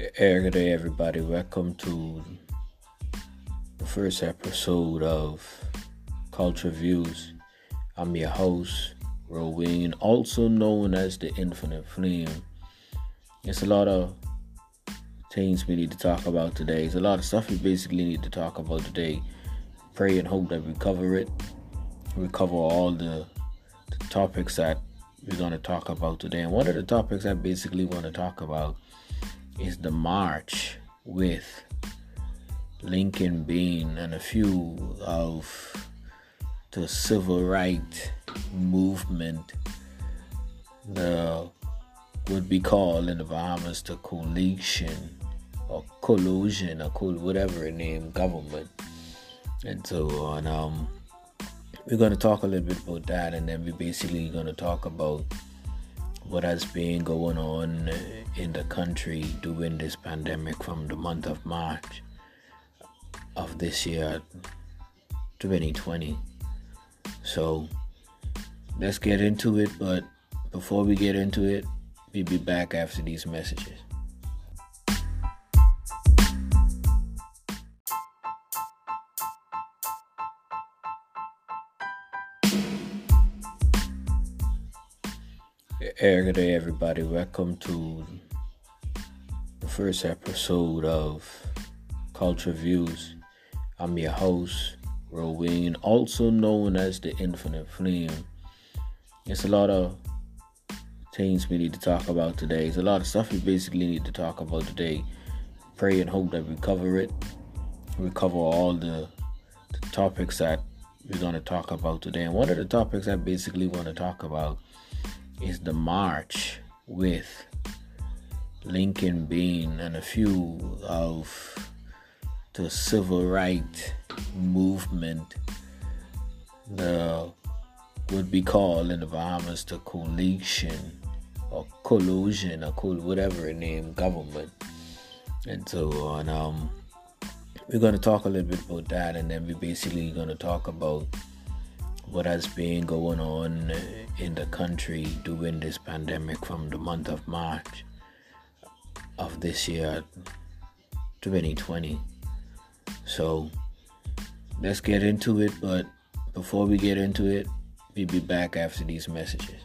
Hey, good day, everybody. Welcome to the first episode of Culture Views. I'm your host, Rowan, also known as the Infinite Flame. It's a lot of things we need to talk about today. It's a lot of stuff we basically need to talk about today. Pray and hope that we cover it. We cover all the, the topics that we're going to talk about today. And one of the topics I basically want to talk about is the march with Lincoln Bain and a few of the civil rights movement, the would be called in the Bahamas the coalition or collusion or whatever it name government and so on. Um, we're going to talk a little bit about that, and then we're basically going to talk about what has been going on in the country during this pandemic from the month of March of this year 2020. So let's get into it, but before we get into it, we'll be back after these messages. Good day, everybody. Welcome to the first episode of Culture Views. I'm your host, Rowan, also known as the Infinite Flame. It's a lot of things we need to talk about today. It's a lot of stuff we basically need to talk about today. Pray and hope that we cover it. We cover all the, the topics that we're going to talk about today. And one of the topics I basically want to talk about is the march with Lincoln Bain and a few of the civil rights movement, the would be called in the Bahamas the coalition or collusion or whatever it name government and so on. Um, we're going to talk a little bit about that, and then we're basically going to talk about what has been going on eh, in the country during this pandemic from the month of March of this year 2020. So let's get into it, but before we get into it, we'll be back after these messages.